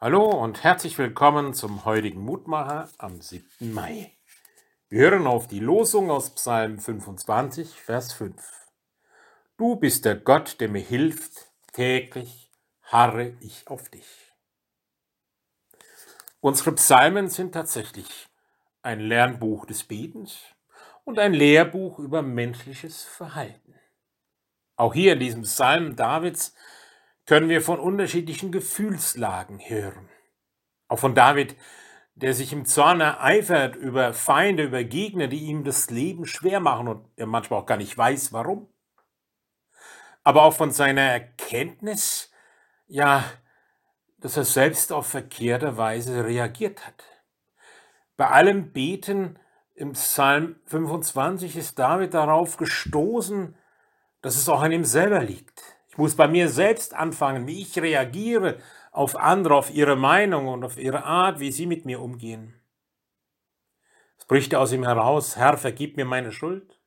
Hallo und herzlich willkommen zum heutigen Mutmacher am 7. Mai. Wir hören auf die Losung aus Psalm 25, Vers 5. Du bist der Gott, der mir hilft, täglich harre ich auf dich. Unsere Psalmen sind tatsächlich ein Lernbuch des Betens und ein Lehrbuch über menschliches Verhalten. Auch hier in diesem Psalm Davids können wir von unterschiedlichen Gefühlslagen hören. Auch von David, der sich im Zorn ereifert über Feinde, über Gegner, die ihm das Leben schwer machen und er manchmal auch gar nicht weiß, warum. Aber auch von seiner Erkenntnis, ja, dass er selbst auf verkehrte Weise reagiert hat. Bei allem Beten im Psalm 25 ist David darauf gestoßen, dass es auch an ihm selber liegt muss bei mir selbst anfangen, wie ich reagiere auf andere, auf ihre Meinung und auf ihre Art, wie sie mit mir umgehen. Es bricht aus ihm heraus, Herr, vergib mir meine Schuld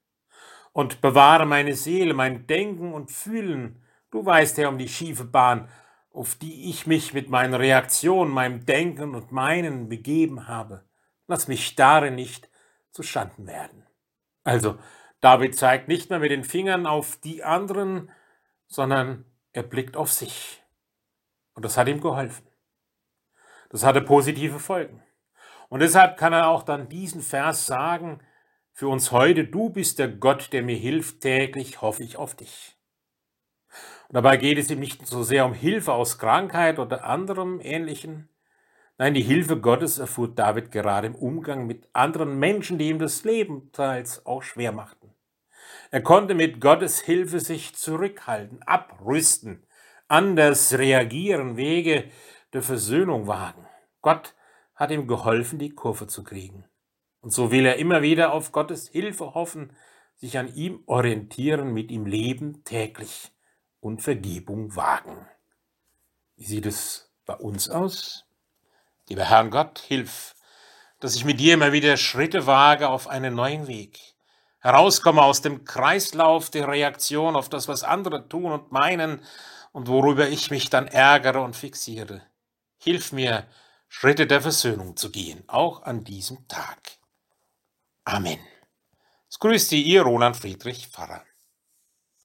und bewahre meine Seele, mein Denken und Fühlen. Du weißt ja um die schiefe Bahn, auf die ich mich mit meinen Reaktionen, meinem Denken und meinen begeben habe. Lass mich darin nicht zustanden werden. Also, David zeigt nicht mehr mit den Fingern auf die anderen, sondern er blickt auf sich. Und das hat ihm geholfen. Das hatte positive Folgen. Und deshalb kann er auch dann diesen Vers sagen, für uns heute, du bist der Gott, der mir hilft, täglich hoffe ich auf dich. Und dabei geht es ihm nicht so sehr um Hilfe aus Krankheit oder anderem Ähnlichen. Nein, die Hilfe Gottes erfuhr David gerade im Umgang mit anderen Menschen, die ihm das Leben teils auch schwer machten. Er konnte mit Gottes Hilfe sich zurückhalten, abrüsten, anders reagieren, Wege der Versöhnung wagen. Gott hat ihm geholfen, die Kurve zu kriegen. Und so will er immer wieder auf Gottes Hilfe hoffen, sich an ihm orientieren, mit ihm leben täglich und Vergebung wagen. Wie sieht es bei uns aus? Lieber Herrn Gott, hilf, dass ich mit dir immer wieder Schritte wage auf einen neuen Weg herauskomme aus dem Kreislauf der Reaktion auf das, was andere tun und meinen und worüber ich mich dann ärgere und fixiere. Hilf mir, Schritte der Versöhnung zu gehen, auch an diesem Tag. Amen. Es grüßt Sie, Ihr Roland Friedrich Pfarrer.